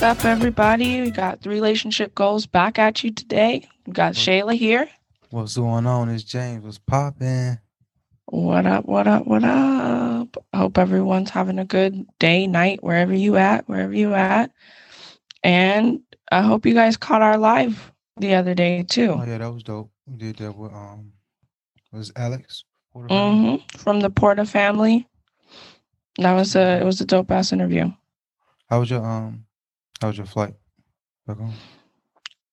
What's up, everybody? We got three relationship goals back at you today. We got Shayla here. What's going on? It's James. What's popping? What up? What up? What up? I hope everyone's having a good day, night, wherever you at, wherever you at. And I hope you guys caught our live the other day too. Oh yeah, that was dope. We did that with um was Alex? Mm-hmm. From the Porta family. That was a it was a dope ass interview. How was your um how was your flight back home?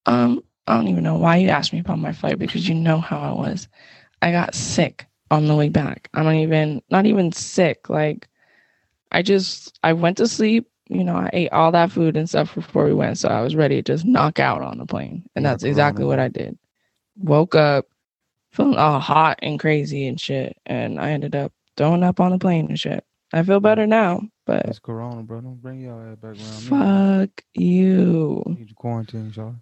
Um, I don't even know why you asked me about my flight because you know how I was. I got sick on the way back. I don't even not even sick. Like I just I went to sleep. You know, I ate all that food and stuff before we went, so I was ready to just knock out on the plane, and Yeah, that's exactly what I did. Woke up feeling all hot and crazy and shit, and I ended up throwing up on the plane and shit. I feel better now, but It's Corona, bro. Don't bring your ass back around me. fuck you. You Need to quarantine, y'all.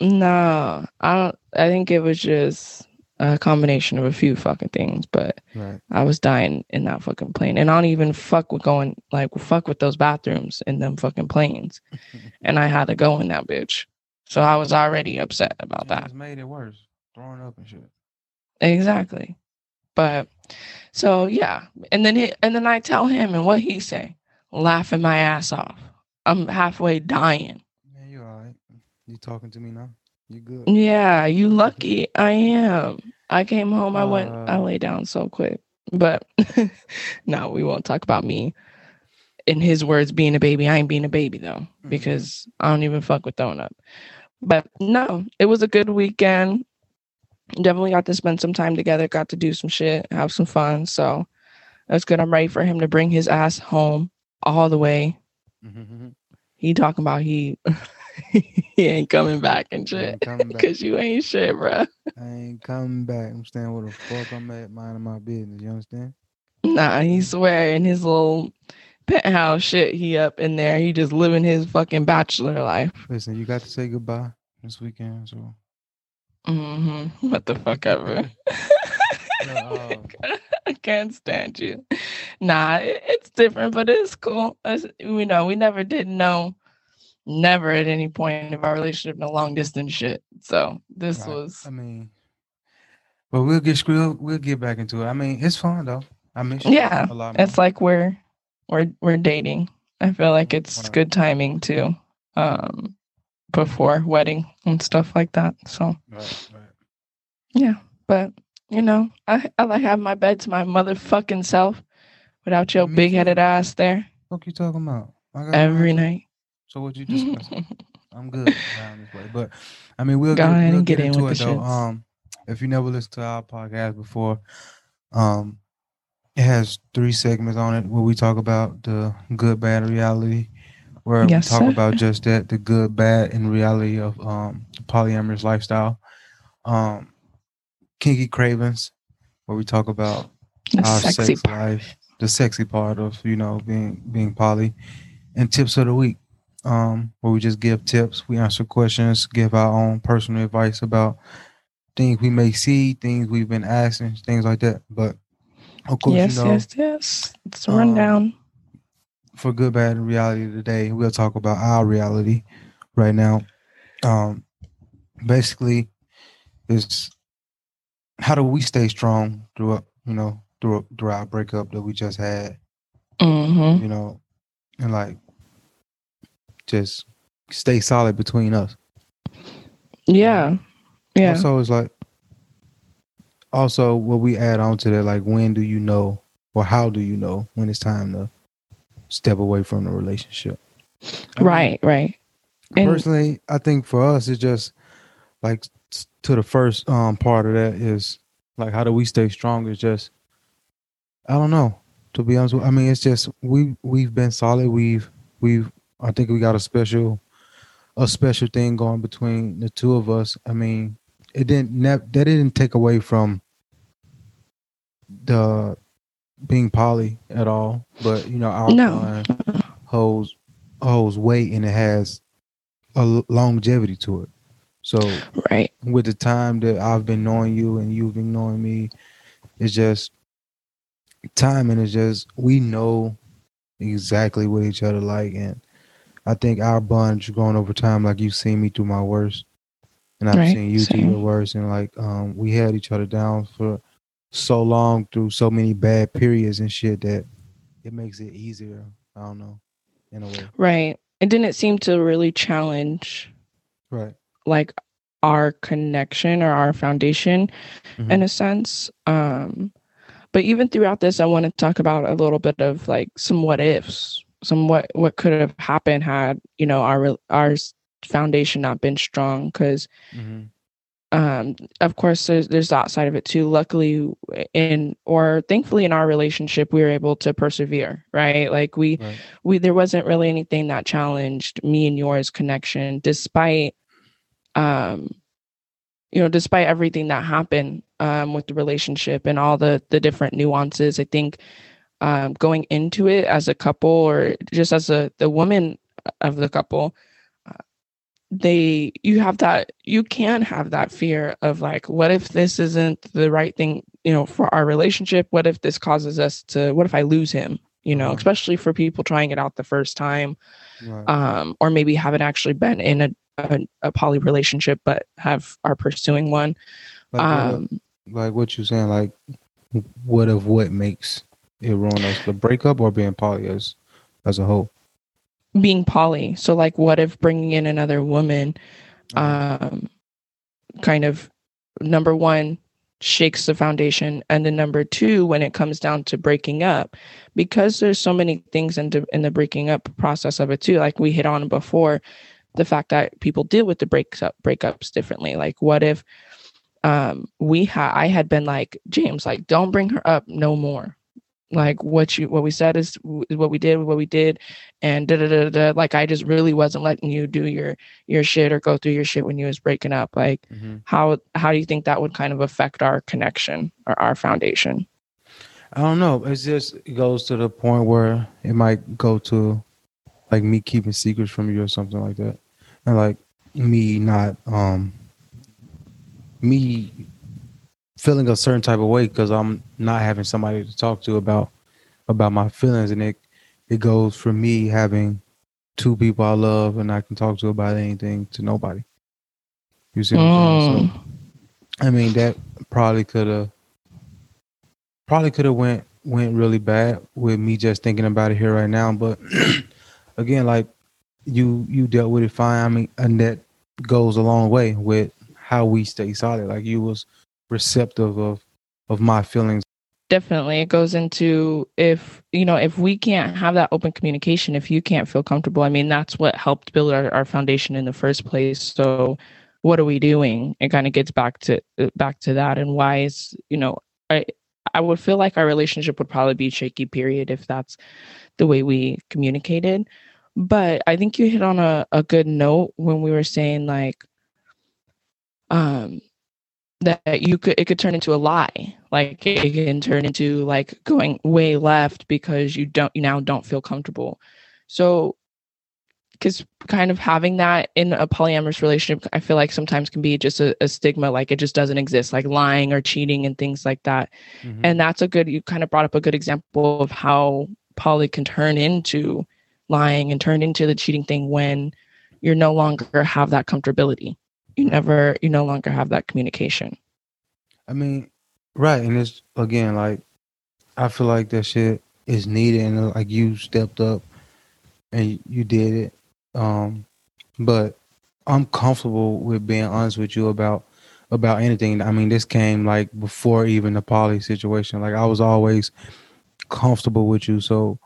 No, I don't. I think it was just a combination of a few fucking things, but Right. I was dying in that fucking plane, and I don't even fuck with going like fuck with those bathrooms in them fucking planes, and I had to go in that bitch, so I was already upset about Yeah, that. It's made it worse. Throwing up and shit. Exactly, but so yeah, and then he, and then I tell him, and what he say, laughing my ass off. I'm halfway dying. Man, you alright. You talking to me now? You good? Yeah, you lucky. I am. I came home. I went. I Uh, lay down so quick. But no, we won't talk about me. In his words, being a baby. I ain't being a baby though, Mhm. because I don't even fuck with throwing up. But no, it was a good weekend. Definitely got to spend some time together. Got to do some shit, have some fun. So that's good. I'm ready for him to bring his ass home all the way. Mhm. He talking about he he ain't coming back and shit. ain't coming back. Cause you ain't shit, bro. I ain't coming back. I'm staying where the fuck I'm at, minding my business. You understand? Nah, he swear in his little penthouse shit. He up in there. He just living his fucking bachelor life. Listen, you got to say goodbye this weekend, so hmm What the fuck ever. uh, I can't stand you. Nah, it- it's different, but it's cool. It's, we know we never did know, never at any point of our relationship no long distance shit. So this Right. was I mean, but we'll get screwed. We'll get back into it. I mean, it's fun though. I miss you Yeah, a lot. More. it's like we're we're we're dating. I feel like it's good timing too. Um before wedding and stuff like that. So right, right. yeah. But you know, I I like have my bed to my motherfucking self without your big headed ass there What you talking about? Every night. So what you discussing? I'm good around this way, but I mean, we'll Go get, ahead we'll and get, get in into with it the though. shits. Um, if you never listened to our podcast before, um, it has three segments on it where we talk about the good, bad, reality. Where Yes, we talk sir. about just that, the good, bad, and reality of um polyamorous lifestyle. Um, kinky cravings, where we talk about The our sexy sex part. life, the sexy part of you know being being poly, and tips of the week, um, where we just give tips, we answer questions, give our own personal advice about things we may see, things we've been asking, things like that. But of course, Yes, you know, yes, yes. It's a um, rundown. For good, bad, and reality today, we'll talk about our reality right now. Um, basically, it's how do we stay strong through you know through through our breakup that we just had hmm you know, and like just stay solid between us. Yeah. Yeah. Also, it's like also what we add on to that, like when do you know or how do you know when it's time to step away from the relationship? I mean, right, right. And- personally, I think for us, it's just like to the first um part of that is like how do we stay strong? Is just I don't know. To be honest, with, I mean it's just we we've been solid. We've we've I think we got a special a special thing going between the two of us. I mean, it didn't that didn't take away from the being poly at all, but you know our No. bond holds holds weight and it has a longevity to it. So Right. with the time that I've been knowing you and you've been knowing me, it's just timing it's just we know exactly what each other like and I think our bond's grown over time. Like you've seen me through my worst, and I've Right, seen you through your worst, and like um, we had each other down for so long through so many bad periods and shit that it makes it easier. I don't know, in a way. Right. It didn't seem to really challenge Right. like our connection or our foundation Mhm. in a sense. Um, but even throughout this, I want to talk about a little bit of like some what ifs, some what what could have happened had you know our our foundation not been strong. Because Mhm. Um, of course, there's there's that side of it too. Luckily, in or thankfully in our relationship, we were able to persevere. Right, like we Right. we there wasn't really anything that challenged me and yours connection despite um you know despite everything that happened um with the relationship and all the the different nuances i think um going into it as a couple or just as a the woman of the couple they you have that you can have that fear of like what if this isn't the right thing you know for our relationship what if this causes us to what if i lose him you know Mhm. especially for people trying it out the first time Right. um or maybe haven't actually been in a a, a poly relationship but have are pursuing one like, what um like what you saying? Like, what of what makes it ruin us? The breakup or being poly as as a whole? Being poly. So like what if bringing in another woman um kind of number one shakes the foundation and then number two when it comes down to breaking up because there's so many things in, the in the breaking up process of it too like we hit on before the fact that people deal with the breaks up breakups differently. Like what if um we had i had been like james like don't bring her up no more like what you what we said is what we did what we did and da da da da like i just really wasn't letting you do your your shit or go through your shit when you was breaking up like Mhm. how how do you think that would kind of affect our connection or our foundation I don't know. It's just it goes to the point where it might go to like me keeping secrets from you or something like that, and like me not um me feeling a certain type of way because I'm not having somebody to talk to about about my feelings, and it it goes from me having two people I love and I can talk to about anything to nobody. You see what I'm saying? So, Mm. I mean, that probably could have probably could have went went really bad with me just thinking about it here right now. But again, like you you dealt with it fine. I mean, and that goes a long way with how we stay solid. Like you was receptive of of my feelings. definitely. It goes into if you know if we can't have that open communication if you can't feel comfortable i mean that's what helped build our, our foundation in the first place. So what are we doing? It kind of gets back to back to that. And why is you know i i would feel like our relationship would probably be shaky period if that's the way we communicated. But i think you hit on a, a good note when we were saying like um that you could it could turn into a lie. Like it can turn into like going way left because you don't you now don't feel comfortable. So because kind of having that in a polyamorous relationship i feel like sometimes can be just a, a stigma like it just doesn't exist like lying or cheating and things like that. Mm-hmm. And that's a good you kind of brought up a good example of how poly can turn into lying and turn into the cheating thing when you're no longer have that comfortability you never you no longer have that communication I mean, right, and it's again like I feel like that shit is needed, and uh, like you stepped up and you did it. Um, but I'm comfortable with being honest with you about about anything. I mean, this came like before even the poly situation. Like I was always comfortable with you, so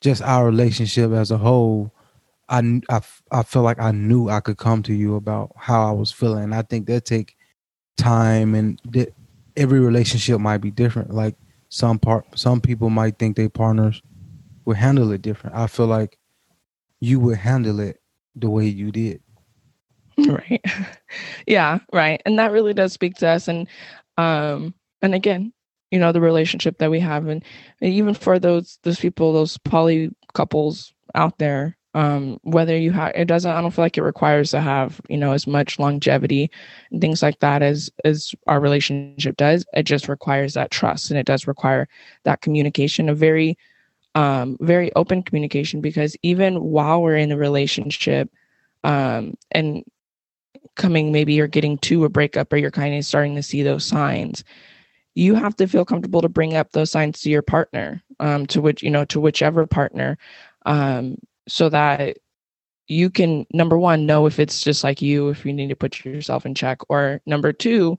just our relationship as a whole. I, I, I feel like I knew I could come to you about how I was feeling. I think that take time and every relationship might be different. Like some part, some people might think they partners would handle it different. I feel like you would handle it the way you did. right yeah right and that really does speak to us and um and again you know the relationship that we have and, and even for those those people those poly couples out there um whether you have it doesn't i don't feel like it requires to have you know as much longevity and things like that as as our relationship does. It just requires that trust and it does require that communication a very um, very open communication because even while we're in a relationship um, and coming maybe you're getting to a breakup or you're kind of starting to see those signs you have to feel comfortable to bring up those signs to your partner um, to which you know to whichever partner um, so that you can number one know if it's just like you if you need to put yourself in check or number two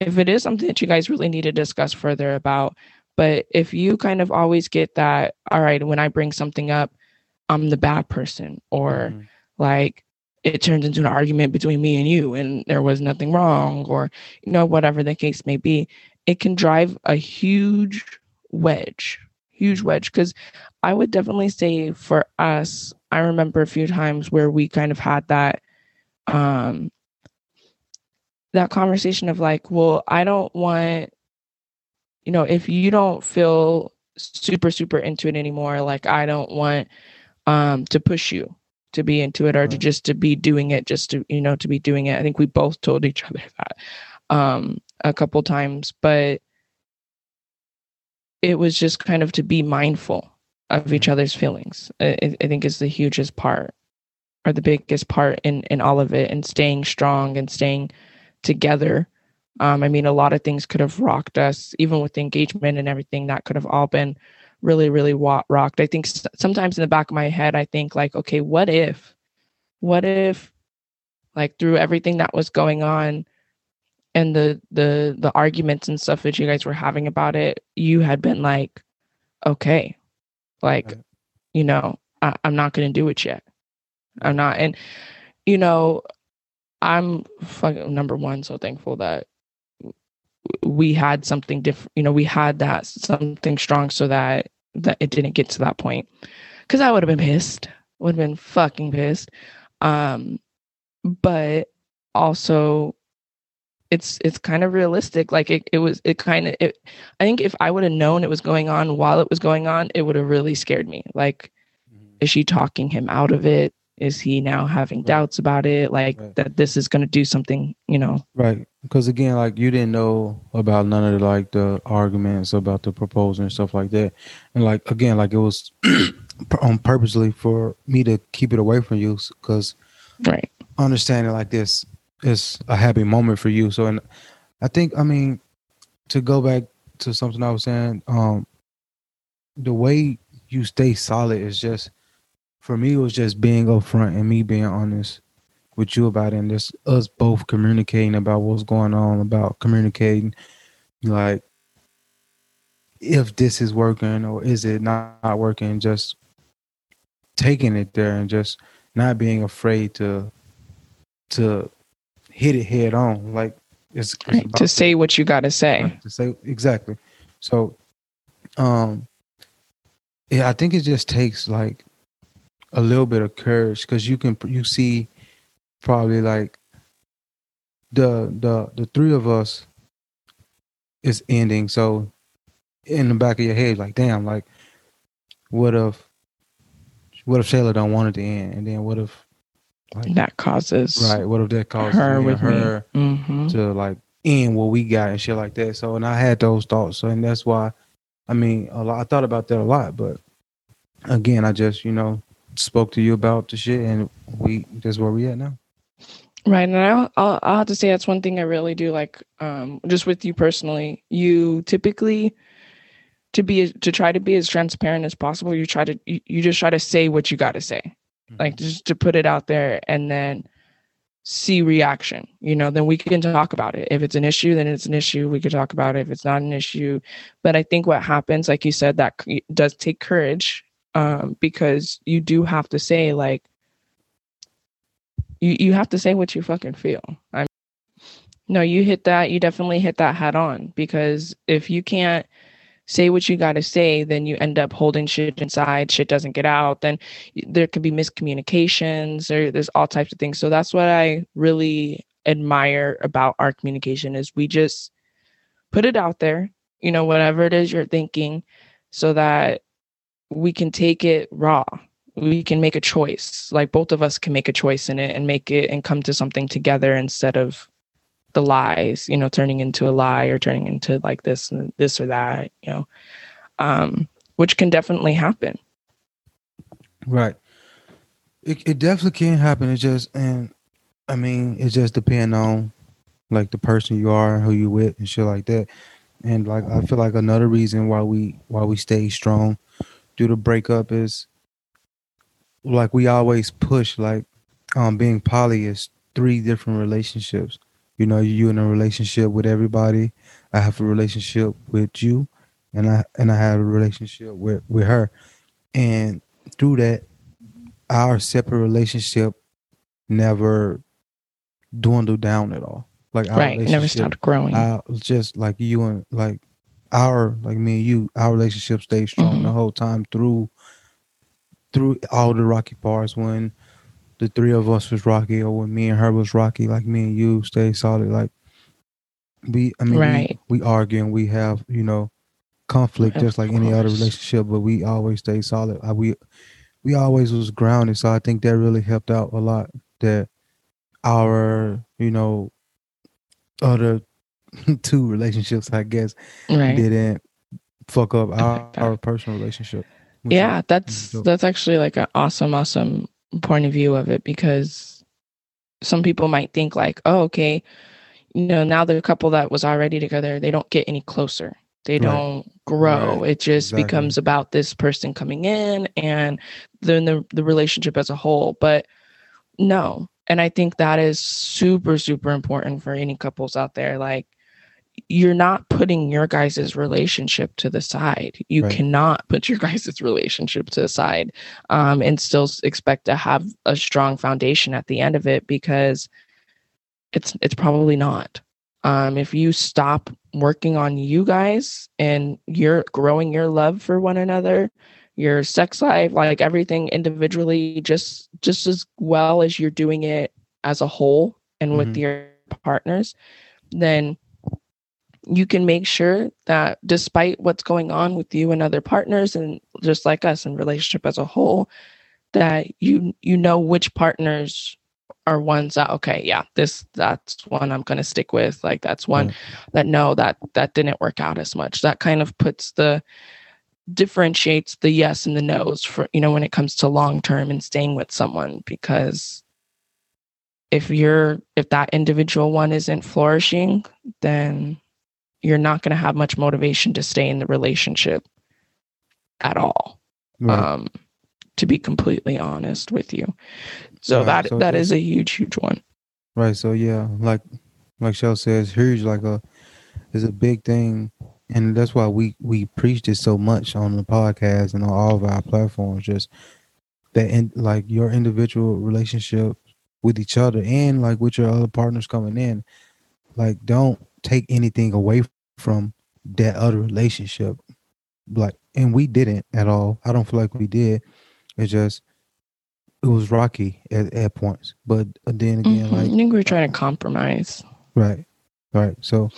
if it is something that you guys really need to discuss further about but if you kind of always get that all right when i bring something up i'm the bad person or mm-hmm. like it turns into an argument between me and you and there was nothing wrong or you know whatever the case may be it can drive a huge wedge huge wedge because i would definitely say for us I remember a few times where we kind of had that um that conversation of like, well, I don't want you know, if you don't feel super super into it anymore, like I don't want um to push you to be into it or right. to just to be doing it just to you know to be doing it. I think we both told each other that um a couple times, but it was just kind of to be mindful of each other's feelings. I, I think is the hugest part or the biggest part in in all of it and staying strong and staying together. Um, I mean, a lot of things could have rocked us, even with the engagement and everything. That could have all been really, really wa- rocked. I think sometimes in the back of my head, I think like, okay, what if, what if, like through everything that was going on, and the the the arguments and stuff that you guys were having about it, you had been like, okay, like, right. you know, I, I'm not to do it yet. I'm not. And, you know, I'm fucking number one, so thankful that we had something different. You know, we had that something strong so that that it didn't get to that point. Cause I would have been pissed. Would have been fucking pissed. Um, but also it's it's kind of realistic like it, it was it kind of it i think if i would have known it was going on while it was going on it would have really scared me like mm-hmm. is she talking him out of it is he now having right. doubts about it like right. that this is going to do something you know right because again like you didn't know about none of the like the arguments about the proposal and stuff like that and like again like it was on purposely for me to keep it away from you because right understanding like this it's a happy moment for you. So, and I think, I mean, to go back to something I was saying, um, the way you stay solid is just, for me, it was just being upfront and me being honest with you about it, and just us both communicating about what's going on, about communicating, like if this is working or is it not, not working, just taking it there and just not being afraid to to hit it head on. Like it's, it's right, to say what you got to say. To say exactly. So, um, yeah, I think it just takes like a little bit of courage because you can you see probably like the the the three of us is ending. So in the back of your head, like damn, like what if what if Shayla don't want it to end, and then what if like, that causes right. What if that causes her with her mm-hmm. to like end what we got and shit like that? So, and I had those thoughts, so, and that's why, I mean, a lot. I thought about that a lot, but again, I just you know spoke to you about the shit, and we that's where we at now. Right, and I'll, I'll, I'll have to say that's one thing I really do like. Um, just with you personally, you typically to be to try to be as transparent as possible. You try to you, you just try to say what you got to say like mm-hmm. just to put it out there and then see reaction you know then we can talk about it. If it's an issue then it's an issue. We could talk about it. If it's not an issue but i think what happens like you said that does take courage um, because you do have to say like you you have to say what you fucking feel. I mean, no you hit that you definitely hit that head on because if you can't say what you got to say, then you end up holding shit inside. Shit doesn't get out. Then there could be miscommunications. Or there's all types of things. So that's what I really admire about our communication is we just put it out there. You know, whatever it is you're thinking, so that we can take it raw. We can make a choice. Like both of us can make a choice in it and make it and come to something together instead of the lies, you know, turning into a lie or turning into like this and this or that, you know. Um, which can definitely happen. Right. It it definitely can happen. It just and I mean it just depends on like the person you are, who you with, and shit like that. And like I feel like another reason why we why we stay strong through the breakup is like we always push like um being poly is three different relationships. You know, you in a relationship with everybody. I have a relationship with you, and I and I have a relationship with with her, and through that, our separate relationship never dwindled down at all. Like our right, never stopped growing. I just like you and like our like me and you, our relationship stayed strong mm-hmm. the whole time through through all the rocky parts when the three of us was rocky or when me and her was rocky, like me and you stay solid. Like we I mean right. we, we argue and we have, you know, conflict of just like course. any other relationship, but we always stay solid. I, we we always was grounded. So I think that really helped out a lot that our, you know, other two relationships, I guess, right. didn't fuck up our, our personal relationship. Yeah, that's that's actually like an awesome, awesome point of view of it because some people might think like, oh, okay, you know, now the couple that was already together, they don't get any closer. They right. don't grow. Right. It just exactly. becomes about this person coming in and then the the relationship as a whole. But no. And I think that is super, super important for any couples out there. Like you're not putting your guys' relationship to the side. You right. cannot put your guys' relationship to the side um, and still expect to have a strong foundation at the end of it because it's it's probably not. Um, if you stop working on you guys and you're growing your love for one another, your sex life, like everything individually, just just as well as you're doing it as a whole and mm-hmm. with your partners, then you can make sure that despite what's going on with you and other partners and just like us in relationship as a whole that you you know which partners are ones that okay yeah this that's one i'm going to stick with. Like that's one mm. that no that that didn't work out as much. That kind of puts the differentiates the yes and the no's for you know when it comes to long term and staying with someone. Because if you're if that individual one isn't flourishing then you're not going to have much motivation to stay in the relationship at all. Right. Um, to be completely honest with you. So right. that so that is a huge, huge one. Right. So yeah, like like Shell says, huge like a is a big thing. And that's why we we preach it so much on the podcast and on all of our platforms. Just that in like your individual relationship with each other and like with your other partners coming in. Like don't take anything away from that other relationship. Like, and we didn't at all. I don't feel like we did. It's just it was rocky at, at points, but then again, mm-hmm. like I think we are trying to compromise. Right, right. So,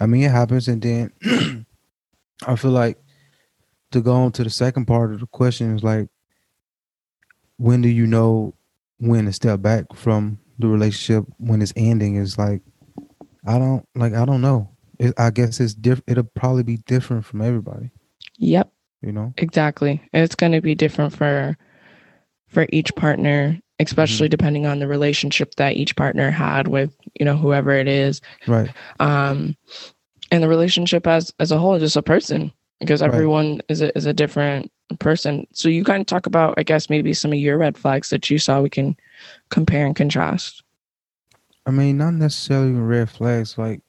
I mean, it happens, and then I feel like to go on to the second part of the question is like, when do you know when to step back from the relationship when it's ending? Is like I don't like I don't know. It, I guess it's different. It'll probably be different from everybody. Yep. You know. Exactly. It's going to be different for for each partner, especially mm-hmm. depending on the relationship that each partner had with you know whoever it is. Right. Um, and the relationship as as a whole is just a person because everyone right. is a, is a different person. So you kind of talk about, I guess, maybe some of your red flags that you saw. We can compare and contrast. I mean, not necessarily red flags. Like,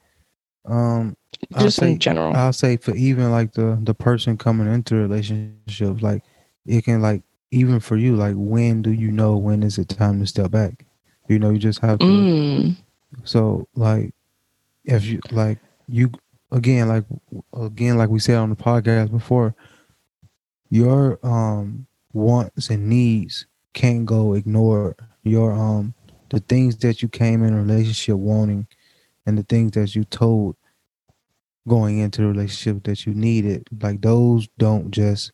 um, just say, in general, I'll say for even like the the person coming into relationships, like it can like even for you, like when do you know when is it time to step back? You know, you just have to. Mm. So like, if you like you again, like again, like we said on the podcast before, your um wants and needs can't go ignored. Your um the things that you came in a relationship wanting and the things that you told going into the relationship that you needed like those don't just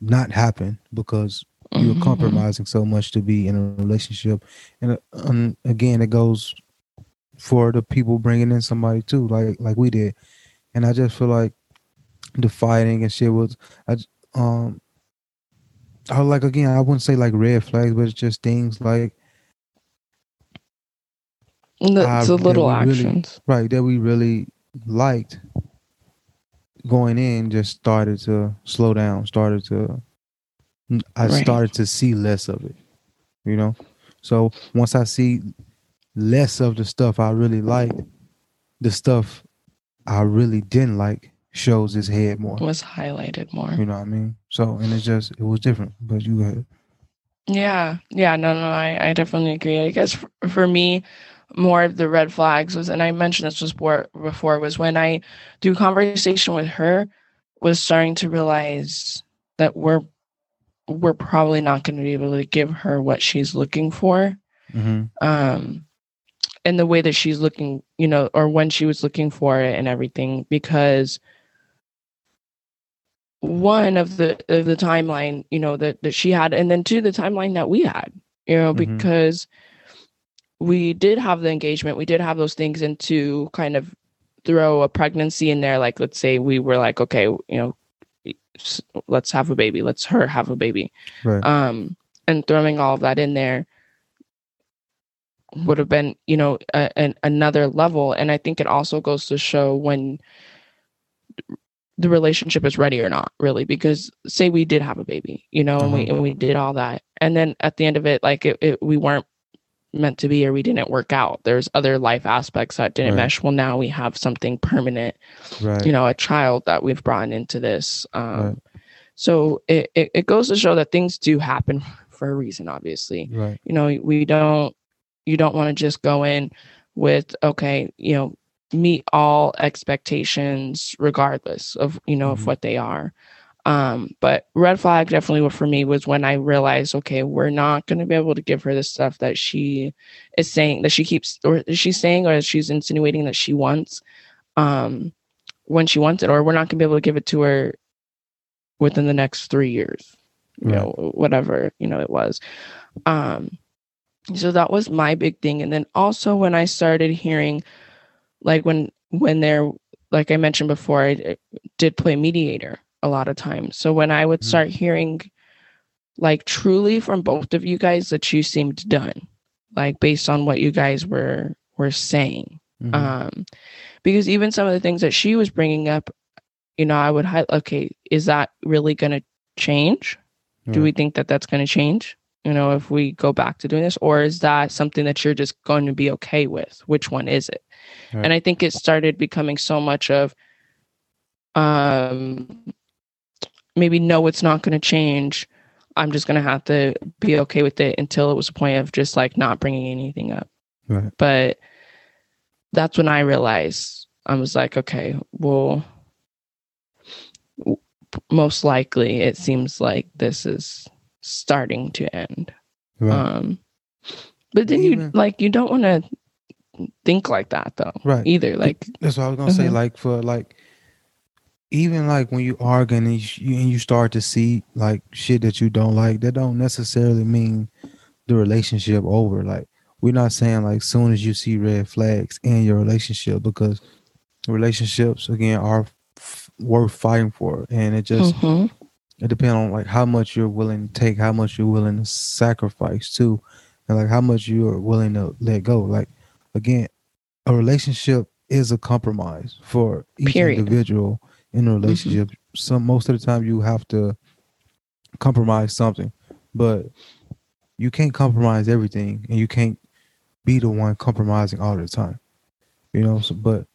not happen because you're mm-hmm. compromising so much to be in a relationship and um, again it goes for the people bringing in somebody too like like we did and i just feel like the fighting and shit was I, um I like again, I wouldn't say like red flags, but it's just things like The, I- the little we really- actions. right that we really liked going in just started to slow down, started to I Right. started to see less of it. You know? So once I see less of the stuff I really liked, the stuff I really didn't like shows its head more. was highlighted more. You know what I mean? So and it's just it was different. But you had Yeah, yeah, no, no, I, I definitely agree. I guess for, for me, more of the red flags was, and I mentioned this before, before was when I, through conversation with her, was starting to realize that we're we're probably not going to be able to give her what she's looking for, mm-hmm. um, in the way that she's looking, you know, or when she was looking for it and everything, because one of the of the timeline you know that that she had and then two the timeline that we had you know Mhm. because we did have the engagement. We did have those things and to kind of throw a pregnancy in there. Like let's say we were like okay you know let's have a baby. Let's her have a baby. Right. um and throwing all of that in there would have been you know a, an, another level. And i think it also goes to show when the relationship is ready or not really because say we did have a baby you know and we Uh-huh. and we did all that. And then at the end of it like it, it we weren't meant to be or we didn't work out there's other life aspects that didn't Right. mesh well now we have something permanent Right. you know a child that we've brought into this um Right. so it, it it goes to show that things do happen for a reason obviously right. you know we don't you don't want to just go in with okay you know meet all expectations regardless of you know Mhm. of what they are um but red flag definitely for me was when i realized okay we're not going to be able to give her the stuff that she is saying that she keeps or she's saying or she's insinuating that she wants um when she wants it or we're not going to be able to give it to her within the next three years you Right. know whatever you know it was um so that was my big thing and then also when i started hearing like when when there like i mentioned before i I did play mediator a lot of times. So when i would Mhm. start hearing like truly from both of you guys that you seemed done like based on what you guys were were saying. Mhm. um because even some of the things that she was bringing up you know i would hi- okay is that really going to change? Do we think that that's going to change you know if we go back to doing this? Or is that something that you're just going to be okay with? Which one is it? And i think it started becoming so much of um maybe no it's not going to change i'm just going to have to be okay with it until it was a point of just like not bringing anything up Right. but that's when i realized i was like okay well most likely it seems like this is starting to end Right. um but then you like you don't want to think like that though right. either like That's what I was gonna say. Mhm. Like for like, even like when you arguing and you, and you start to see like shit that you don't like, that don't necessarily mean the relationship over. Like we're not saying like soon as you see red flags in your relationship because relationships again are f- worth fighting for, and it just Mhm. it depends on like how much you're willing to take, how much you're willing to sacrifice too, and like how much you're willing to let go. Like again, a relationship is a compromise for each Period. individual in a relationship. Some most of the time you have to compromise something, but you can't compromise everything, and you can't be the one compromising all the time. You know, so, but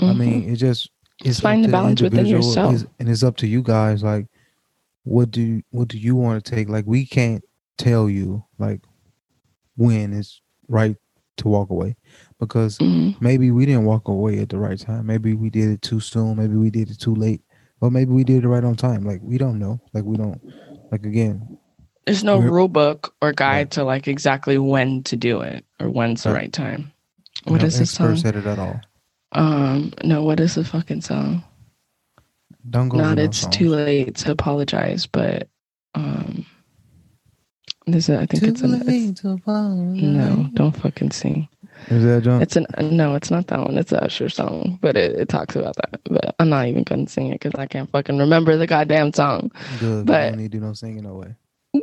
I Mhm. mean, it just it's find the balance within yourself. it's- and it's up to you guys. Like, what do what do you want to take? Like, we can't tell you like when it's right to walk away because Mhm. maybe we didn't walk away at the right time. Maybe we did it too soon. Maybe we did it too late. Or maybe we did it right on time. Like we don't know. Like we don't. Like again, there's no rule book or guide Right. to like exactly when to do it or when's the Right. right time what not is this song at it at all. um no what is the fucking song Don't go. not no it's too late to apologize but um this is, i think Too it's, late it's no don't fucking sing Is that John? It's an no, it's not that one. It's a Usher song, but it, it talks about that. But I'm not even gonna sing it because I can't fucking remember the goddamn song. Good. but- I don't need to do no singing no way.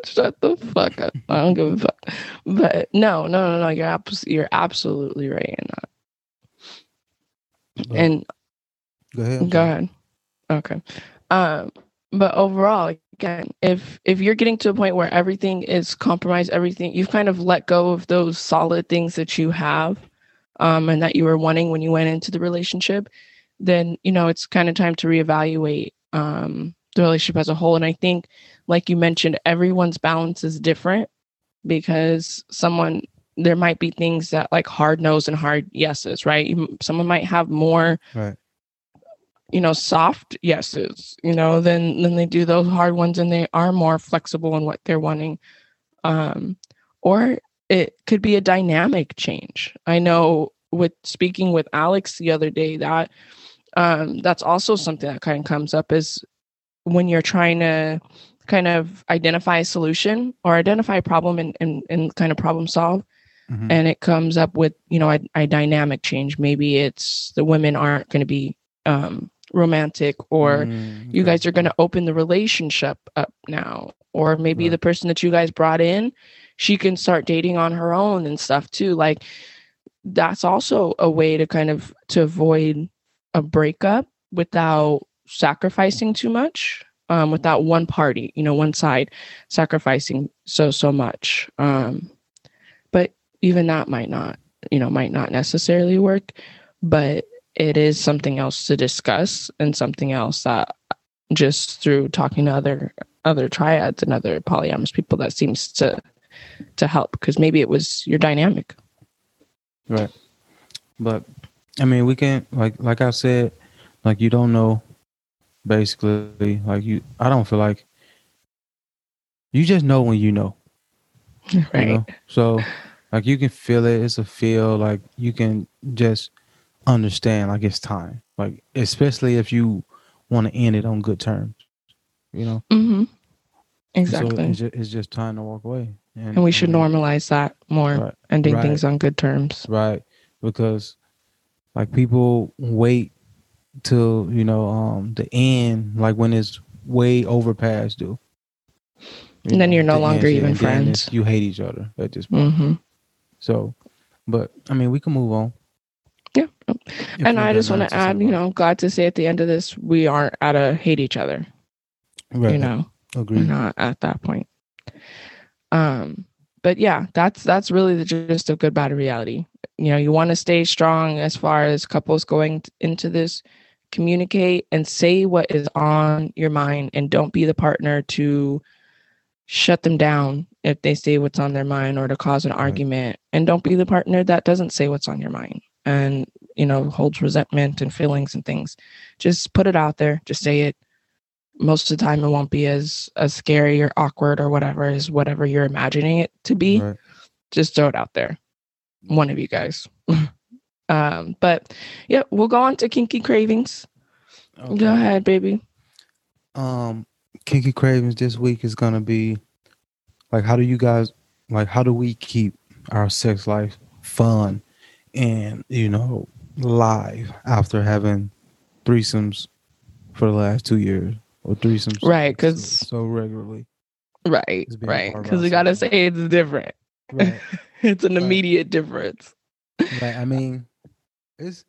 Shut the fuck up. I don't give a fuck. But no, no, no, no. You're abs- you're absolutely right in that. But And go ahead. I'm go sorry. ahead. Okay. Um, but overall, again, if if you're getting to a point where everything is compromised, everything you've kind of let go of those solid things that you have, um, and that you were wanting when you went into the relationship, then you know it's kind of time to reevaluate um the relationship as a whole. And I think, like you mentioned, everyone's balance is different because someone there might be things that like hard no's and hard yeses, right? You- Someone might have more Right. You know soft yeses you know then then they do those hard ones and they are more flexible in what they're wanting. Um or it could be a dynamic change. I know with speaking with alex the other day that um that's also something that kind of comes up is when you're trying to kind of identify a solution or identify a problem and and, and kind of problem solve Mhm. and it comes up with you know a, a dynamic change. Maybe it's the women aren't going to be um romantic or Mm, you guys are going to open the relationship up now. Or maybe Right. the person that you guys brought in she can start dating on her own and stuff too. Like that's also a way to kind of to avoid a breakup without sacrificing too much um without one party you know one side sacrificing so so much. Um but even that might not you know might not necessarily work. But it is something else to discuss and something else that just through talking to other other triads and other polyamorous people that seems to to help because maybe it was your dynamic Right. But I mean, we can like like I said, like you don't know. Basically, like you, I don't feel like you just know when you know. you right know? So, like you can feel it. It's a feel. Like you can just understand. Like it's time. Like especially if you want to end it on good terms. You know. mm-hmm. So exactly it's just, it's just time to walk away. and we should normalize that more Right. ending Right. things on good terms right because like people wait till you know um the end like when it's way over past due And then know, you're no the longer end, even and then friends. you hate each other at this point hmm so but i mean we can move on Yeah. If and i just want to add you know glad to say at the end of this we aren't at a hate each other. Right. you know we're not at that point. Um but yeah that's that's really the gist of good bad reality. You know you want to stay strong as far as couples going into this communicate and say what is on your mind and don't be the partner to shut them down if they say what's on their mind or to cause an argument. And don't be the partner that doesn't say what's on your mind and you know holds resentment and feelings and things. Just put it out there. Just say it. Most of the time it won't be as as scary or awkward or whatever as whatever you're imagining it to be. Right. just throw it out there. One of you guys. Um but yeah we'll go on to kinky cravings. Okay. go ahead baby. Um kinky cravings this week is gonna be like how do you guys like how do we keep our sex life fun and you know live after having threesomes for the last two years or threesomes. Right, 'cause- so, regularly. Right right because we gotta say it's different. Right. It's an Right. immediate difference. Right I mean, it's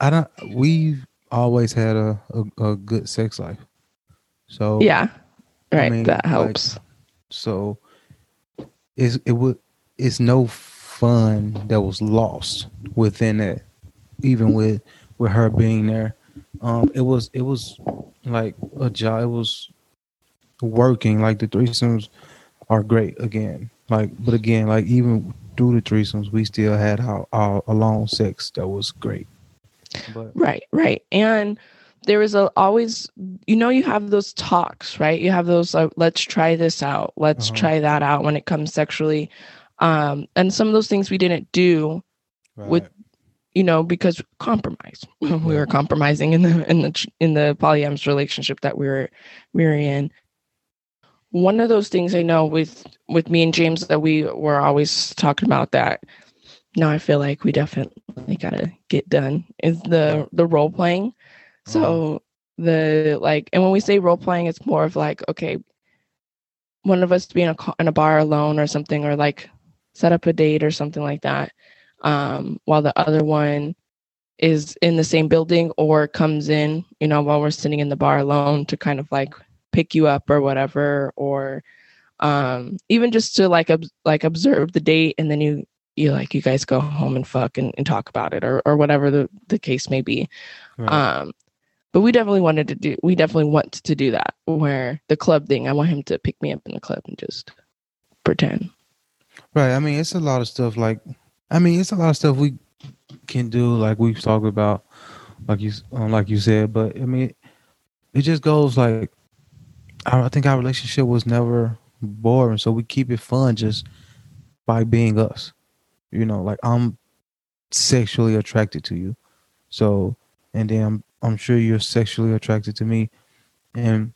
I don't. We've always had a a, a good sex life, so yeah right mean, that like- helps. So it's it would it's no fun that was lost within it, even with with her being there. Um, it was it was like a job. It was working. Like the threesomes are great again. Like, but again, like even through the threesomes, we still had our, our alone sex that was great. But Right, right. And there was a always you know you have those talks, right? You have those like let's try this out. Let's Uh-huh. try that out when it comes sexually. Um and some of those things we didn't do, With- you know, because compromise. we were compromising in the in the in the polyamorous relationship that we were we were in. One of those things I know with with me and James that we were always talking about that now I feel like we definitely gotta get done is the the role playing. So the like, and when we say role playing, it's more of like okay, one of us to be in a in a bar alone or something, or like set up a date or something like that, um, while the other one is in the same building or comes in, you know, while we're sitting in the bar alone to kind of like pick you up or whatever, or um, even just to like ob- like observe the date and then you you like you guys go home and fuck and, and talk about it or or whatever the the case may be. Right. Um, but we definitely wanted to do we definitely want to do that where the club thing i want him to pick me up in the club and just pretend Right. I mean, it's a lot of stuff. Like, I mean, it's a lot of stuff we can do. Like we've talked about, like you, um, like you said. But I mean, it just goes like, I think our relationship was never boring, so we keep it fun just by being us. You know, like I'm sexually attracted to you, so and then I'm, I'm sure you're sexually attracted to me, and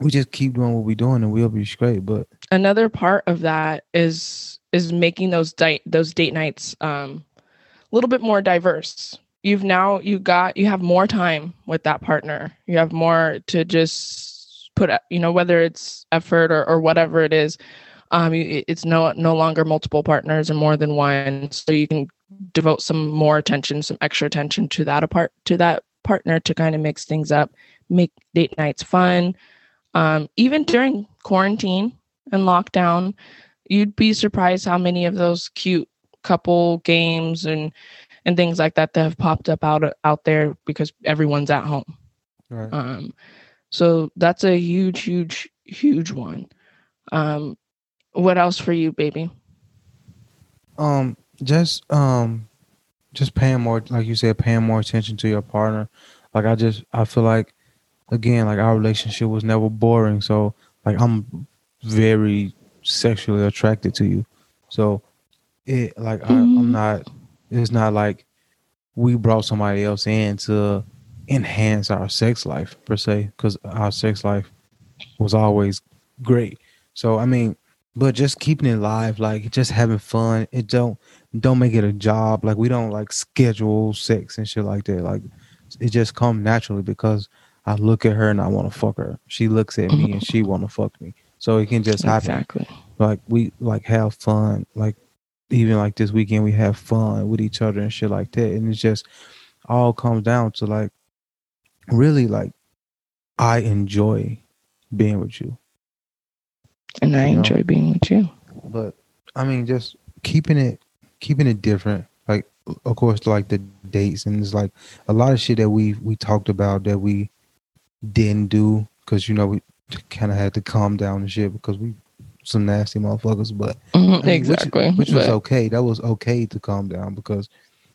we just keep doing what we're doing, and we'll be straight. But another part of that is is making those date those date nights um a little bit more diverse. You've now you got you have more time with that partner. You have more to just put you know whether it's effort or, or whatever it is um it's no no longer multiple partners or more than one. So you can devote some more attention some extra attention to that apart to that partner to kind of mix things up make date nights fun. Um even during quarantine and lockdown you'd be surprised how many of those cute couple games and and things like that that have popped up out out there because everyone's at home right. um so that's a huge huge huge one um what else for you baby Um, just um, just paying more, like you said, paying more attention to your partner. Like I just, I feel like, again, like our relationship was never boring. So like I'm very sexually attracted to you. So it like I, Mhm. I'm not. It's not like we brought somebody else in to enhance our sex life per se, because our sex life was always great. So I mean, but just keeping it live, like just having fun. It don't don't make it a job. Like we don't like schedule sex and shit like that. Like it just come naturally because I look at her and I want to fuck her. She looks at me and she want to fuck me. So it can just happen. exactly Like we like have fun. Like even like this weekend we have fun with each other and shit like that. And it's just all comes down to like really like I enjoy being with you. and i You know? enjoy being with you but I mean, just keeping it, keeping it different. Like, of course, like the dates and it's like a lot of shit that we we talked about that we didn't do because you know we kind of had to calm down and shit because we some nasty motherfuckers. But Mhm, I mean, which- exactly which, was But okay. That was okay to calm down because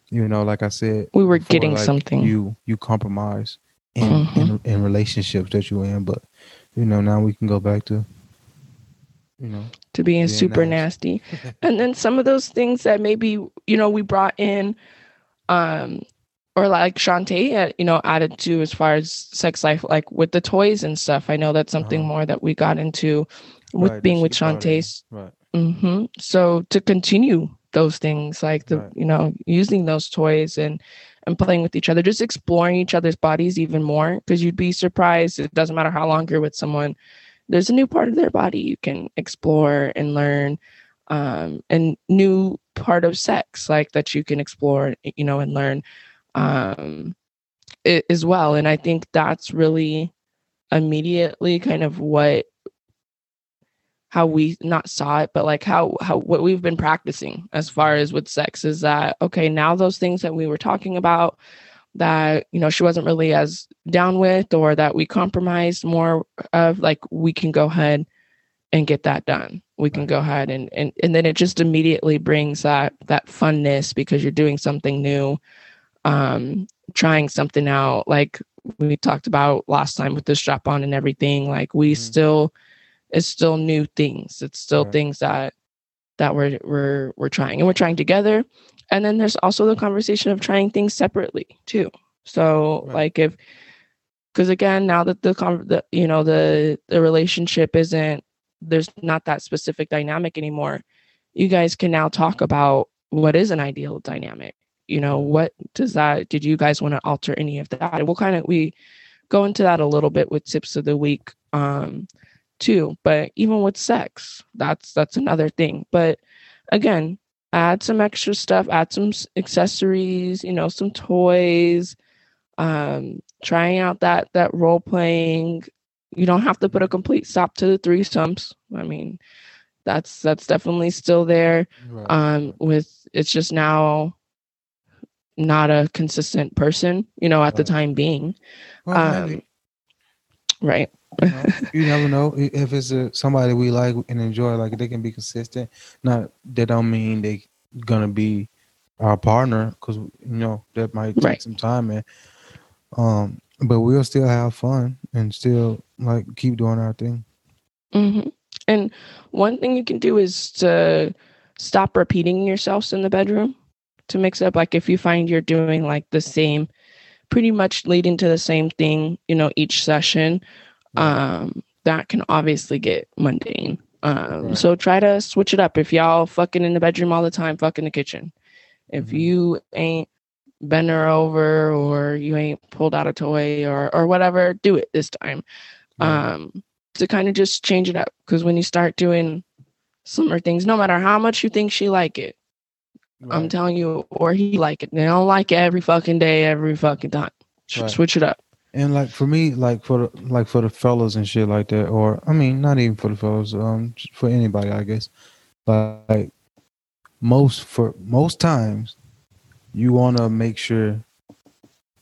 you know, like I said, we were before, getting like, something You you compromise in, Mhm. in in relationships that you're in, but you know now we can go back to you know to being being super nice. nasty and then some of those things that maybe you know we brought in um or like Shantae, uh, you know, added to as far as sex life, like with the toys and stuff. I know that's something Uh-huh. more that we got into with Right, being with. Shantae's. right. hmm So to continue those things, like the Right. you know using those toys and and playing with each other, just exploring each other's bodies even more, because you'd be surprised. It doesn't matter how long you're with someone. There's a new part of their body you can explore and learn, um, and new part of sex like that you can explore, you know, and learn um, i- as well. And I think that's really immediately kind of what how we not saw it but like how how what we've been practicing as far as with sex is that okay now those things that we were talking about that you know she wasn't really as down with or that we compromised more of like we can go ahead and get that done. We can go ahead and, and and then it just immediately brings that that funness because you're doing something new um trying something out like we talked about last time with the strap on and everything like we Mhm. still it's still new things it's still Right. things that that we're we're we're trying and we're trying together and then there's also the conversation of trying things separately too so Right. like if because again now that the, con- the you know the the relationship isn't there's not that specific dynamic anymore you guys can now talk about what is an ideal dynamic you know what does that did you guys want to alter any of that and we'll kind of we go into that a little bit with tips of the week um too but even with sex that's that's another thing but again add some extra stuff add some accessories you know some toys um trying out that that role playing you don't have to put a complete stop to the threesomes i mean that's that's definitely still there right. um with it's just now not a consistent person you know at right. the time being well, um, right you never know if it's a, somebody we like and enjoy. Like they can be consistent. Not that don't mean they gonna be our partner because you know that might take right. some time and um, but we'll still have fun and still like keep doing our thing. Mm-hmm. And one thing you can do is to stop repeating yourselves in the bedroom to mix up. Like if you find you're doing like the same, pretty much leading to the same thing, you know, each session um, that can obviously get mundane. Um, right. So try to switch it up. If y'all fucking in the bedroom all the time, fuck in the kitchen. If mm-hmm. you ain't bent her over or you ain't pulled out a toy or or whatever, do it this time. Um, to kind of just change it up because when you start doing similar things, no matter how much you think she like it, right. I'm telling you, or he like it, they don't like it every fucking day, every fucking time. Right. Switch it up. And like for me, like for the like for the fellas and shit like that, or I mean, not even for the fellas, um, for anybody, I guess. But like most for most times, you want to make sure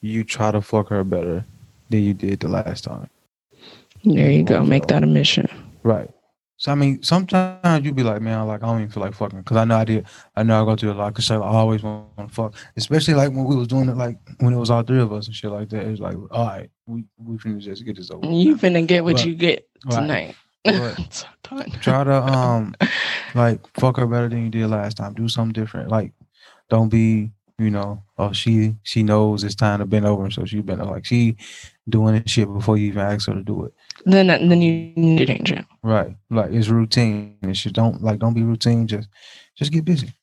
you try to fuck her better than you did the last time. There you go. Make that a mission. Right. So I mean, sometimes you be like, man, like I don't even feel like fucking because I know I did. I know I go through a lot because I always want to fuck, especially like when we was doing it, like when it was all three of us and shit like that. It's like, all right, we we finna just get this over. You finna get what but, you get tonight. Right. try to um, like fuck her better than you did last time. Do something different. Like, don't be, you know, oh she she knows it's time to bend over, so she been like she doing this shit before you even ask her to do it then then you need to change it. Right. Like it's routine. And she don't like don't be routine. Just just get busy.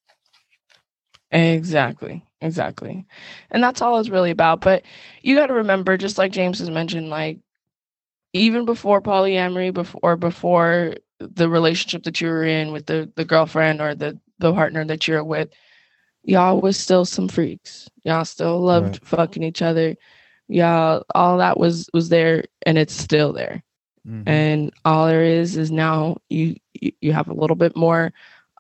Exactly. Exactly. And that's all it's really about. But you got to remember, just like James has mentioned, like even before polyamory, before before the relationship that you were in with the the girlfriend or the the partner that you're with, y'all was still some freaks. Y'all still loved right. fucking each other. Y'all, all that was was there, and it's still there. Mm-hmm. And all there is is now you you have a little bit more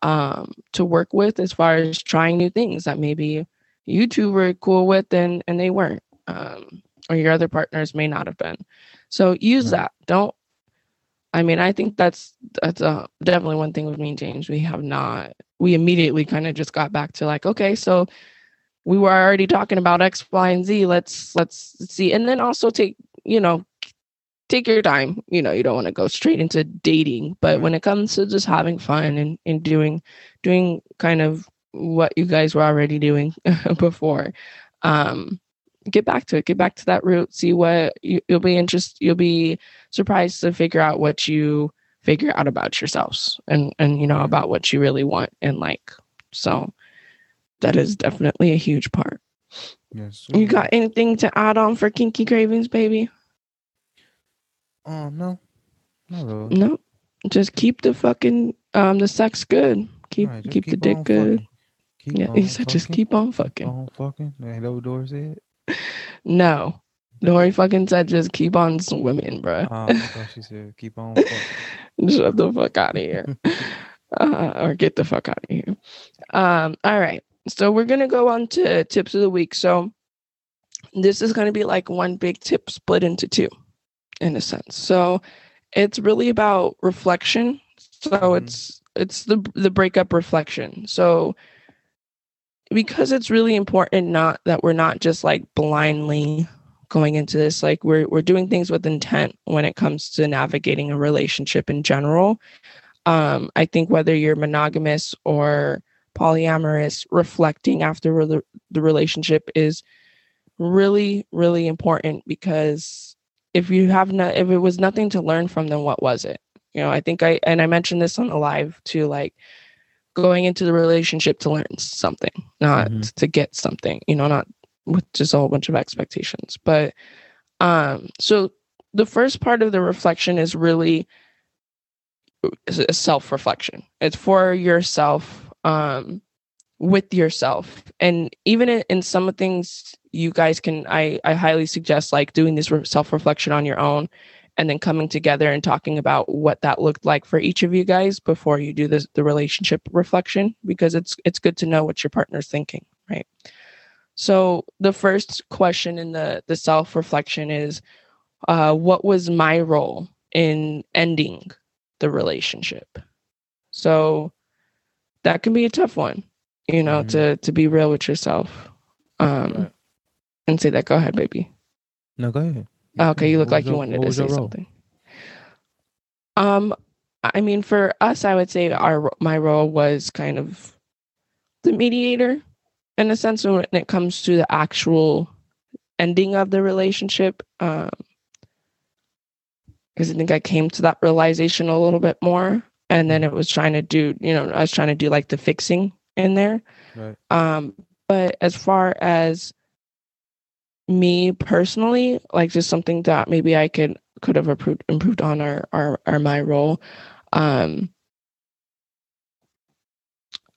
um, to work with as far as trying new things that maybe you two were cool with and and they weren't, um, or your other partners may not have been. So use that. Don't. I mean, I think that's that's uh, definitely one thing with me and James. We have not. We immediately kind of just got back to like, okay, so we were already talking about X, Y, and Z. Let's let's see, and then also take you know take your time. You know, you don't want to go straight into dating, but when it comes to just having fun and, and doing doing kind of what you guys were already doing before, um, get back to it. Get back to that root. See what you, you, will be interested. You'll be surprised to figure out what you figure out about yourselves and and you know about what you really want and like. So that is definitely a huge part. Yes. You got anything to add on for kinky cravings, baby? Oh no, no, no. Just keep the fucking um the sex good. Keep right, keep, keep, the dick good. keep yeah, he said just keep on fucking. Keep on fucking. Ain't that what said? No, Dory fucking said just keep on swimming, bro. Oh, she said keep on. Shut the fuck out of here, uh, or get the fuck out of here. Um. All right. So we're gonna go on to tips of the week. So this is gonna be like one big tip split into two in a sense. So it's really about reflection. So mm-hmm. it's it's the the breakup reflection. So because it's really important not that we're not just like blindly going into this like we're we're doing things with intent when it comes to navigating a relationship in general. Um I think whether you're monogamous or polyamorous reflecting after re- the relationship is really really important because if you have not if it was nothing to learn from then what was it you know i think i and i mentioned this on the live too like going into the relationship to learn something, not Mhm. to get something, you know, not with just a whole bunch of expectations. But um so the first part of the reflection is really a self-reflection. It's for yourself um with yourself. And even in, in some of things you guys can I I highly suggest like doing this re- self-reflection on your own and then coming together and talking about what that looked like for each of you guys before you do this the relationship reflection because it's it's good to know what your partner's thinking right so the first question in the the self reflection is uh what was my role in ending the relationship so that can be a tough one you know Mhm. to to be real with yourself um Right. and say that go ahead baby No, go ahead. Oh, Okay, you look like you wanted to say something. Um, I mean, for us, I would say our my role was kind of the mediator, in a sense, when it comes to the actual ending of the relationship. Um, because I think I came to that realization a little bit more, and then it was trying to do, you know, I was trying to do like the fixing in there. Right. Um, but as far as me personally, like just something that maybe I could could have improved improved on our our, our my role. Um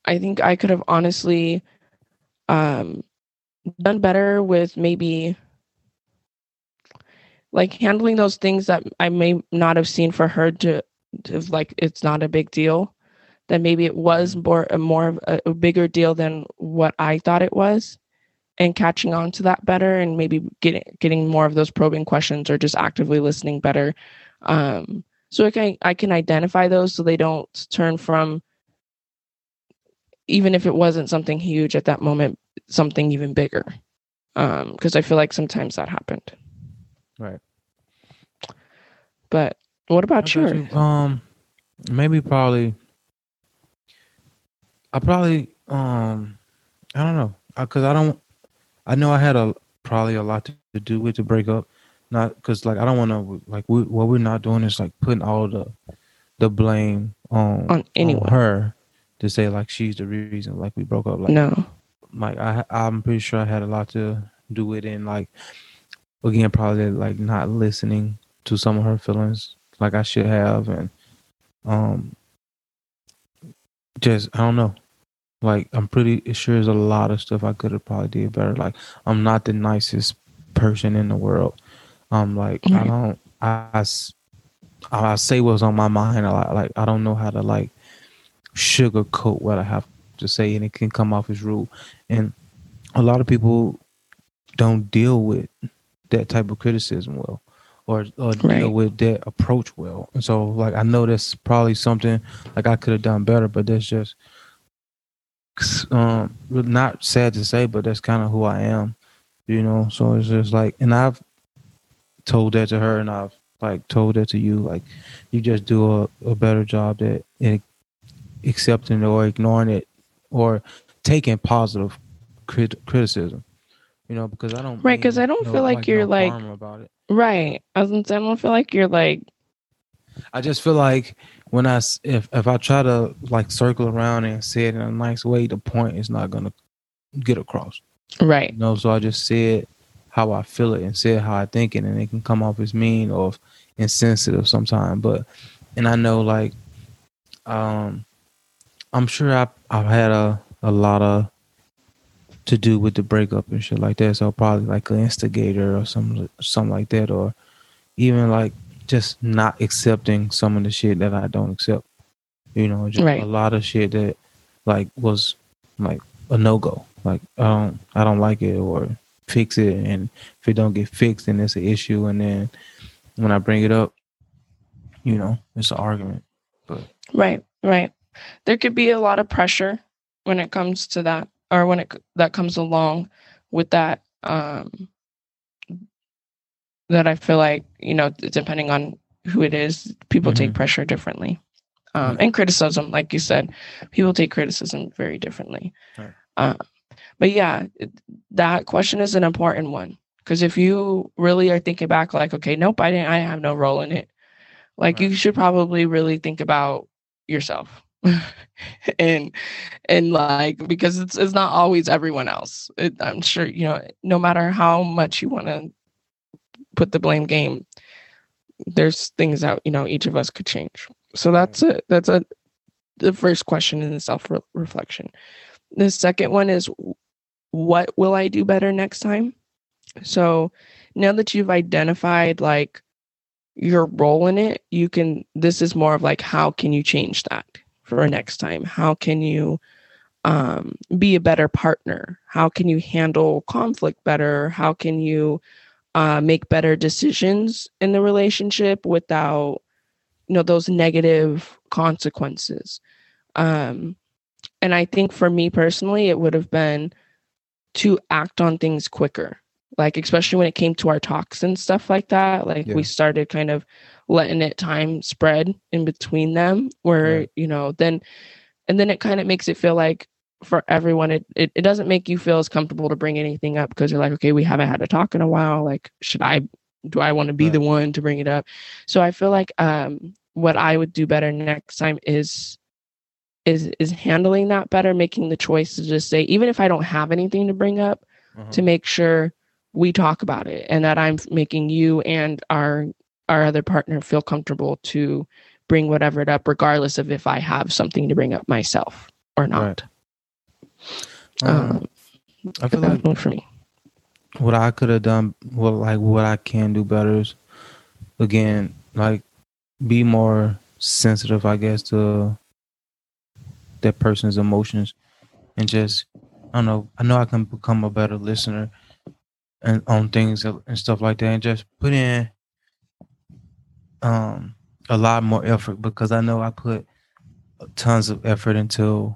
I think I could have honestly um done better with maybe like handling those things that I may not have seen for her to, to like it's not a big deal. That maybe it was more a more of a, a bigger deal than what I thought it was and catching on to that better and maybe getting getting more of those probing questions or just actively listening better um so I can I can identify those so they don't turn from even if it wasn't something huge at that moment something even bigger um because I feel like sometimes that happened Right. but what about yours you. Um, maybe probably. I probably um, I don't know, because I don't. I know I had a probably a lot to, to do with the breakup, not because like I don't want to like we, what we're not doing is like putting all the the blame on on anyone her to say like she's the reason like we broke up. Like no like I I'm pretty sure I had a lot to do with it and like again probably like not listening to some of her feelings like I should have and um just I don't know. Like I'm pretty sure there's a lot of stuff I could have probably did better. Like I'm not the nicest person in the world. Um like I don't I, I say what's on my mind a lot. Like I don't know how to like sugarcoat what I have to say and it can come off as rude. And a lot of people don't deal with that type of criticism well or, or Right. deal with that approach well. And so like I know that's probably something like I could have done better, but that's just um not sad to say, but that's kind of who I am, you know. So it's just like, and I've told that to her, and I've like told that to you, like you just do a, a better job at in accepting or ignoring it or taking positive crit- criticism, you know, because I don't right because I don't no- feel like you're, no like- about it. right I, was gonna say, I don't feel like you're like I just feel like when I if if I try to like circle around and say it in a nice way, the point is not gonna get across. right You know, so I just say it how I feel it and say it how I think it, and it can come off as mean or insensitive sometimes. But and I know like um I'm sure I I've had a a lot of to do with the breakup and shit like that. So probably like an instigator or something something like that, or even like just not accepting some of the shit that I don't accept. You know, just Right. a lot of shit that like was like a no go. Like I don't I don't like it or fix it and if it don't get fixed then it's an issue and then when I bring it up, you know, it's an argument. But Right, right. There could be a lot of pressure when it comes to that, or when it that comes along with that. Um, that I feel like you know, depending on who it is, people take Mhm. pressure differently, um, and criticism, like you said, people take criticism very differently. Right. Uh, but yeah, it- that question is an important one because if you really are thinking back, like, okay, nope, I didn't, I have no role in it. Like, you should probably really think about yourself and and like because it's it's not always everyone else. It, i'm sure you know no matter how much you want to put the blame game there's things that you know each of us could change. So that's it. That's a the first question in the self reflection the second one is what will i do better next time? So now that you've identified like your role in it you can this is more of like how can you change that for next time? How can you um, be a better partner? How can you handle conflict better? How can you uh, make better decisions in the relationship without, you know, those negative consequences? Um, and I think for me personally, it would have been to act on things quicker like especially when it came to our talks and stuff like that like yeah. we started kind of letting it time spread in between them where right. you know then and then it kind of makes it feel like for everyone it, it, it doesn't make you feel as comfortable to bring anything up because you're like okay we haven't had a talk in a while like should i do i want to be right. the one to bring it up so i feel like um what i would do better next time is is is handling that better making the choice to just say even if i don't have anything to bring up uh-huh. to make sure we talk about it and that i'm making you and our our other partner feel comfortable to bring whatever it up, regardless of if I have something to bring up myself or not. Right. Um, I feel like one for me. What I could have done, well, like what I can do better is, again, like be more sensitive, I guess, to that person's emotions, and just I don't know. I know I can become a better listener and on things and stuff like that, and just put in um a lot more effort because I know I put tons of effort into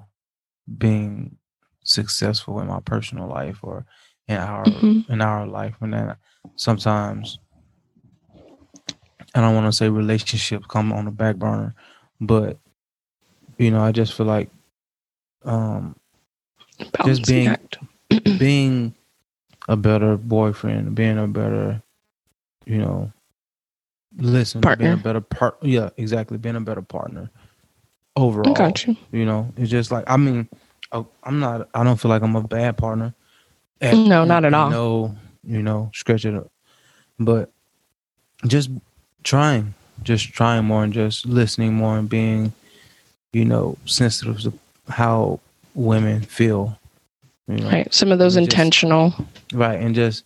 being successful in my personal life or in our mm-hmm. in our life and then sometimes I don't want to say relationships come on the back burner but you know I just feel like um just being being a better boyfriend being a better you know listen partner. being a better part yeah exactly being a better partner overall I got you. you know it's just like i mean oh, i'm not i don't feel like i'm a bad partner at, no not at all no you know stretch it up but just trying just trying more and just listening more and being you know sensitive to how women feel you know? right some of those intentional right and just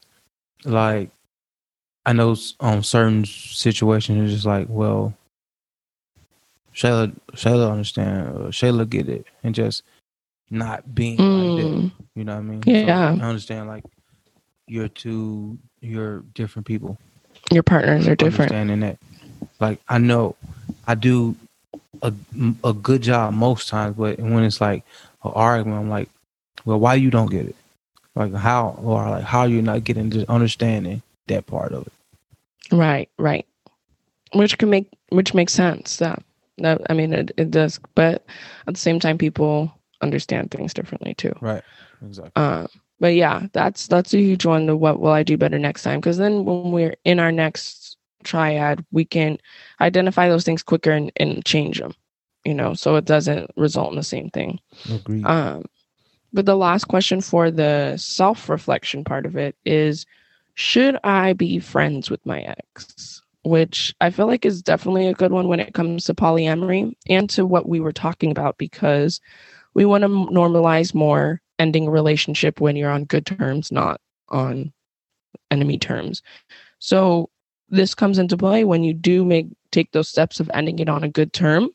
like I know on certain situations it's just like, well, Shayla, Shayla understand, uh, Shayla get it, and just not being mm. like that. Mm. You know what I mean? Yeah, so I understand. Like you're two, you're different people. Your partners are different. Understanding that, like I know, I do a a good job most times, but when it's like an argument, I'm like, well, why you don't get it? Like how or like how you're not getting just understanding that part of it. Right, right. Which can make which makes sense. That that I mean it, it does, but at the same time people understand things differently too. Right. Exactly. Um but yeah, that's that's a huge one. The what will I do better next time? Because then when we're in our next triad, we can identify those things quicker and, and change them. You know, so it doesn't result in the same thing. Agreed. Um, but the last question for the self reflection part of it is should I be friends with my ex? Which I feel like is definitely a good one when it comes to polyamory and to what we were talking about because we want to normalize more ending a relationship when you're on good terms, not on enemy terms. So this comes into play when you do make take those steps of ending it on a good term.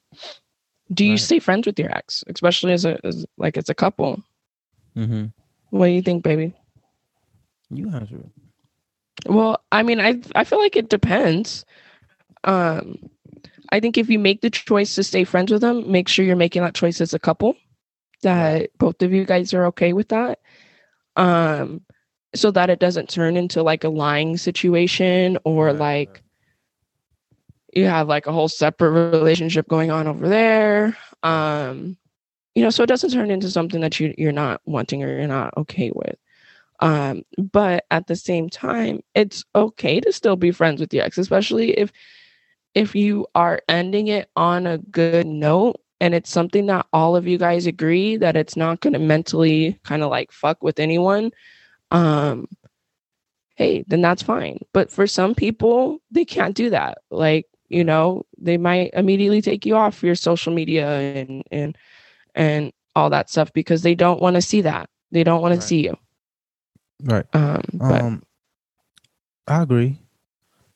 Do you right. stay friends with your ex, especially as a as like as a couple? Mm-hmm. What do you think, baby? You answer it. Well, I mean, I I feel like it depends. Um, I think if you make the choice to stay friends with them, make sure you're making that choice as a couple. That both of you guys are okay with that. Um, so that it doesn't turn into like a lying situation or right, like right. you have like a whole separate relationship going on over there. Um, you know, so it doesn't turn into something that you you're not wanting or you're not okay with. Um, but at the same time, it's okay to still be friends with your ex, especially if if you are ending it on a good note and it's something that all of you guys agree that it's not going to mentally kind of like fuck with anyone um hey then that's fine but for some people they can't do that like you know they might immediately take you off your social media and and and all that stuff because they don't want to see that they don't want Right. to see you Right. um but Um, I agree.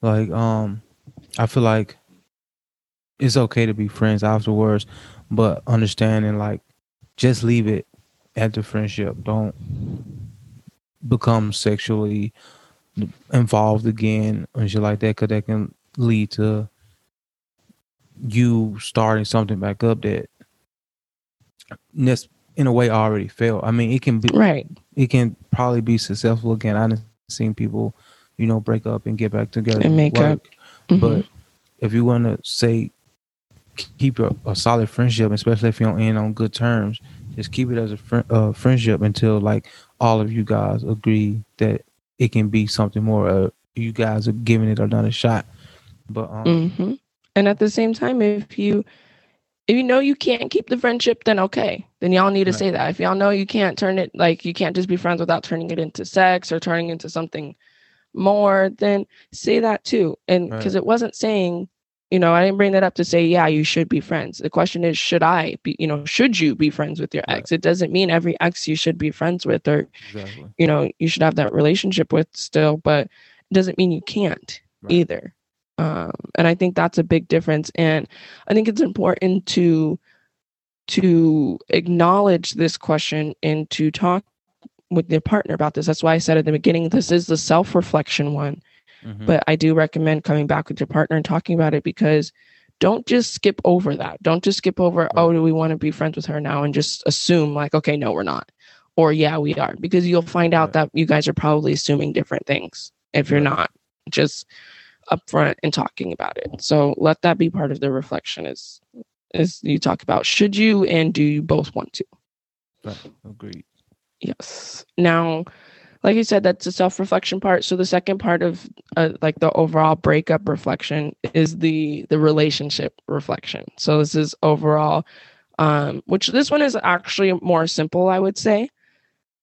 Like, um, I feel like it's okay to be friends afterwards, but understanding like just leave it at the friendship. Don't become sexually involved again and shit like that, because that can lead to you starting something back up that nes- in a way already failed. I mean, it can be right it can probably be successful again. I've seen people, you know, break up and get back together And make work. up. Mhm. But if you want to say keep a, a solid friendship, especially if you don't end on good terms, just keep it as a fri uh, friendship until like all of you guys agree that it can be something more. Uh, you guys are giving it another shot. But um, hmm And at the same time, if you if you know you can't keep the friendship, then okay. Then y'all need to Right. say that. If y'all know you can't turn it like you can't just be friends without turning it into sex or turning into something more, then say that too. And because Right. it wasn't saying, you know, I didn't bring that up to say, yeah, you should be friends. The question is, should I be, you know, should you be friends with your Right. ex? It doesn't mean every ex you should be friends with or exactly. you know you should have that relationship with still but it doesn't mean you can't either um, and i think that's a big difference. And i think it's important to to acknowledge this question and to talk with your partner about this. That's why i said at the beginning this is the self-reflection one. Mhm. but i do recommend coming back with your partner and talking about it because don't just skip over that. Don't just skip over oh do we want to be friends with her now? and just assume like okay no we're not. Or yeah we are. Because you'll find out Right. that you guys are probably assuming different things if you're Right. not. Just upfront and talking about it so let that be part of the reflection is is you talk about should you and do you both want to Right. Agreed. Yes. Now, like you said, that's the self reflection part. So the second part of uh, like the overall breakup reflection is the the relationship reflection. So this is overall, um, which this one is actually more simple, I would say.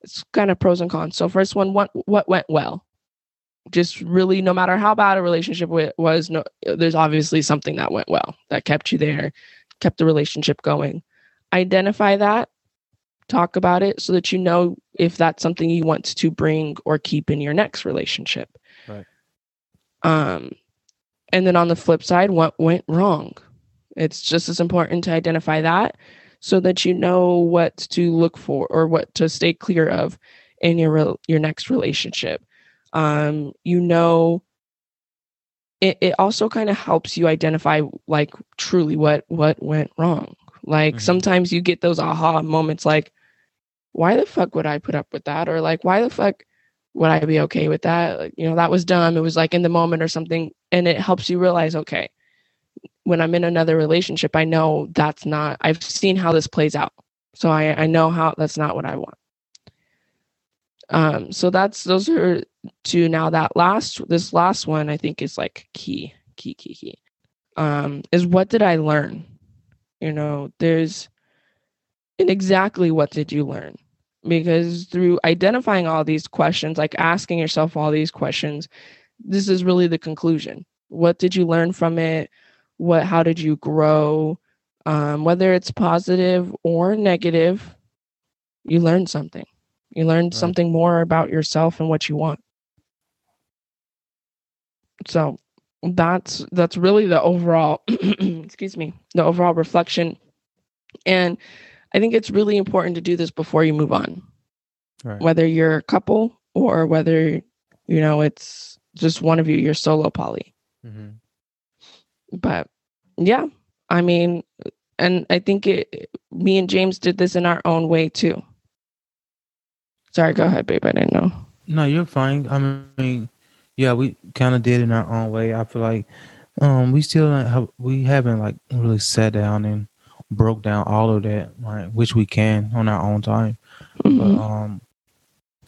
It's kind of pros and cons. So first one, what what went well? Just really, no matter how bad a relationship was, no, there's obviously something that went well that kept you there, kept the relationship going. Identify that talk about it so that you know if that's something you want to bring or keep in your next relationship. Right. Um and then on the flip side, what went wrong? It's just as important to identify that so that you know what to look for or what to stay clear of in your rel- your next relationship. Um you know it, it also kind of helps you identify like truly what what went wrong. Like Mhm. sometimes you get those aha moments like why the fuck would i put up with that? or like why the fuck would i be okay with that? Like, you know that was dumb. It was like in the moment or something and it helps you realize okay when i'm in another relationship i know that's not i've seen how this plays out. So i i know how that's not what i want um so that's those are two. Now that last this last one i think is like key key key key. Um is what did i learn? You know there's and exactly what did you learn? Because through identifying all these questions like asking yourself all these questions this is really the conclusion. What did you learn from it? What how did you grow? Um, whether it's positive or negative you learned something you learned Right. something more about yourself and what you want so that's that's really the overall excuse me the overall reflection and i think it's really important to do this before you move on Right. whether you're a couple or whether you know it's just one of you you're solo poly Mhm. but yeah i mean and i think it me and james did this in our own way too sorry go ahead babe i didn't know No, you're fine. I mean, yeah, we kind of did it in our own way. I feel like um we still have, we haven't like really sat down and broke down all of that, right? Which we can on our own time. But Mhm. um,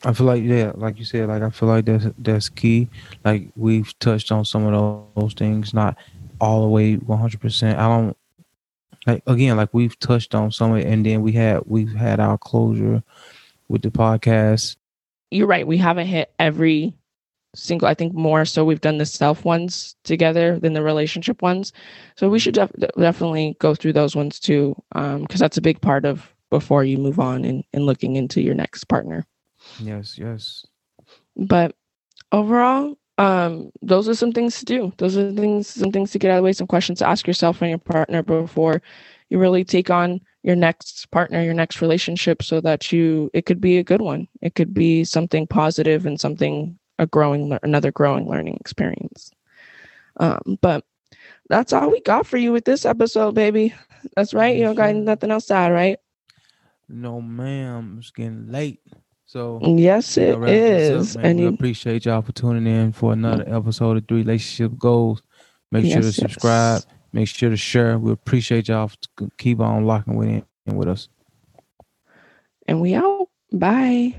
I feel like yeah, like you said, like I feel like that's that's key. Like we've touched on some of those, those things, not all the way one hundred percent. I don't like again, like we've touched on some of it, and then we had we've had our closure with the podcast. You're right. We haven't hit every single. I think more so we've done the self ones together than the relationship ones. So we should def- definitely go through those ones too, because um, that's a big part of before you move on and, and looking into your next partner. Yes, yes. But overall, um, those are some things to do. Those are things, some things to get out of the way, some questions to ask yourself and your partner before you really take on your next partner, your next relationship, so that you it could be a good one. It could be something positive and something a growing another growing learning experience. Um, but that's all we got for you with this episode, baby. That's right. You don't got nothing else to add, right? No, ma'am. It's getting late. So yes, it is. Up, and we you... appreciate y'all for tuning in for another episode of Three Relationship Goals. Make yes, sure to subscribe. Yes. Make sure to share. We appreciate y'all keep on locking with in with us. And we out. Bye.